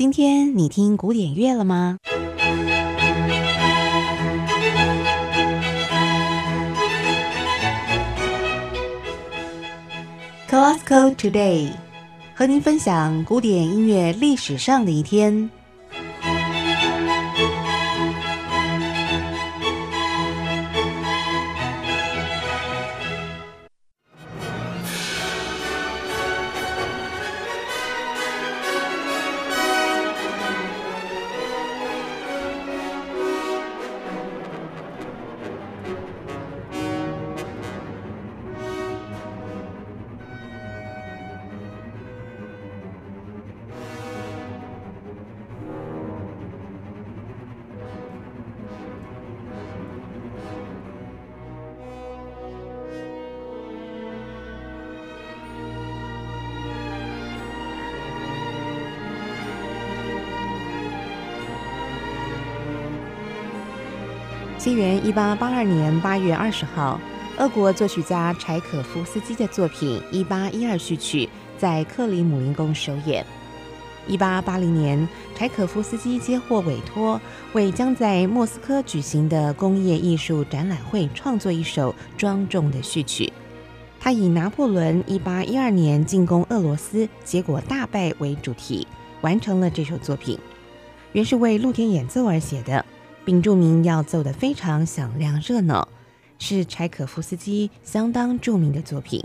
今天你听古典乐了吗？Classical Today，和您分享古典音乐历史上的一天。西元一八八二年八月二十号，俄国作曲家柴可夫斯基的作品《一八一二序曲》在克里姆林宫首演。一八八零年，柴可夫斯基接获委托，为将在莫斯科举行的工业艺术展览会创作一首庄重的序曲。他以拿破仑一八一二年进攻俄罗斯，结果大败为主题，完成了这首作品。原是为露天演奏而写的。并注明要奏得非常响亮热闹，是柴可夫斯基相当著名的作品，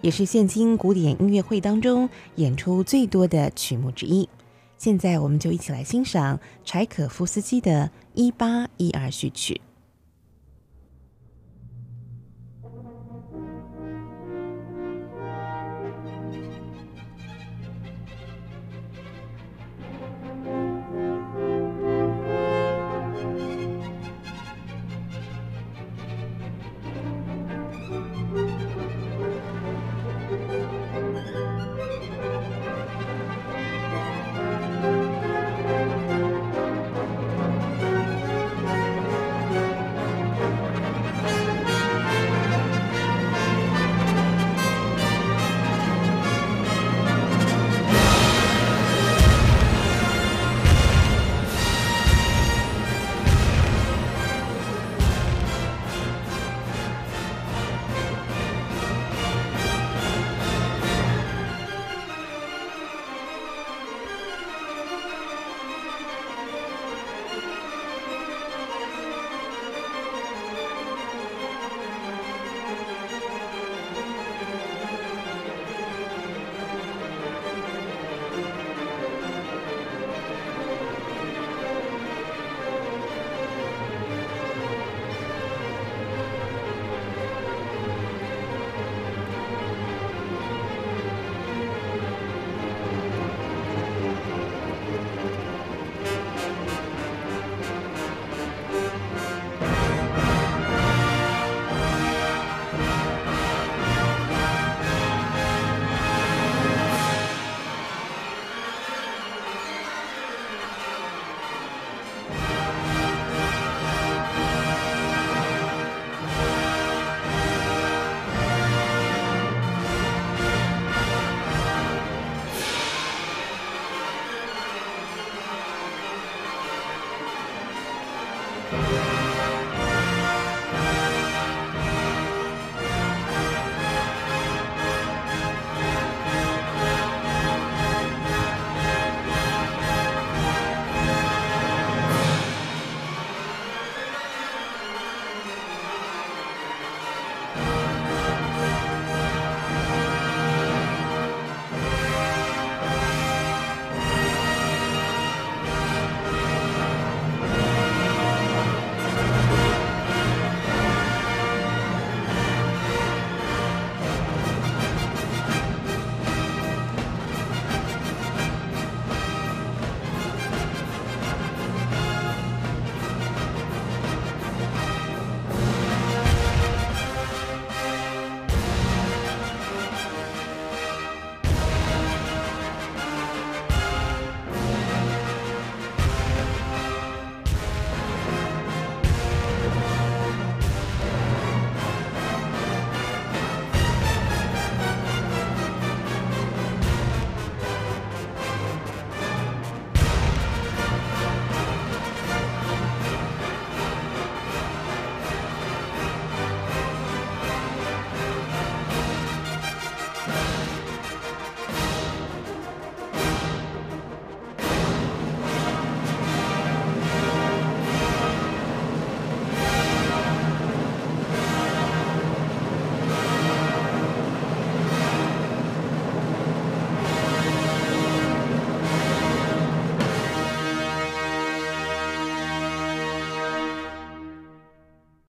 也是现今古典音乐会当中演出最多的曲目之一。现在，我们就一起来欣赏柴可夫斯基的《一八一二序曲》。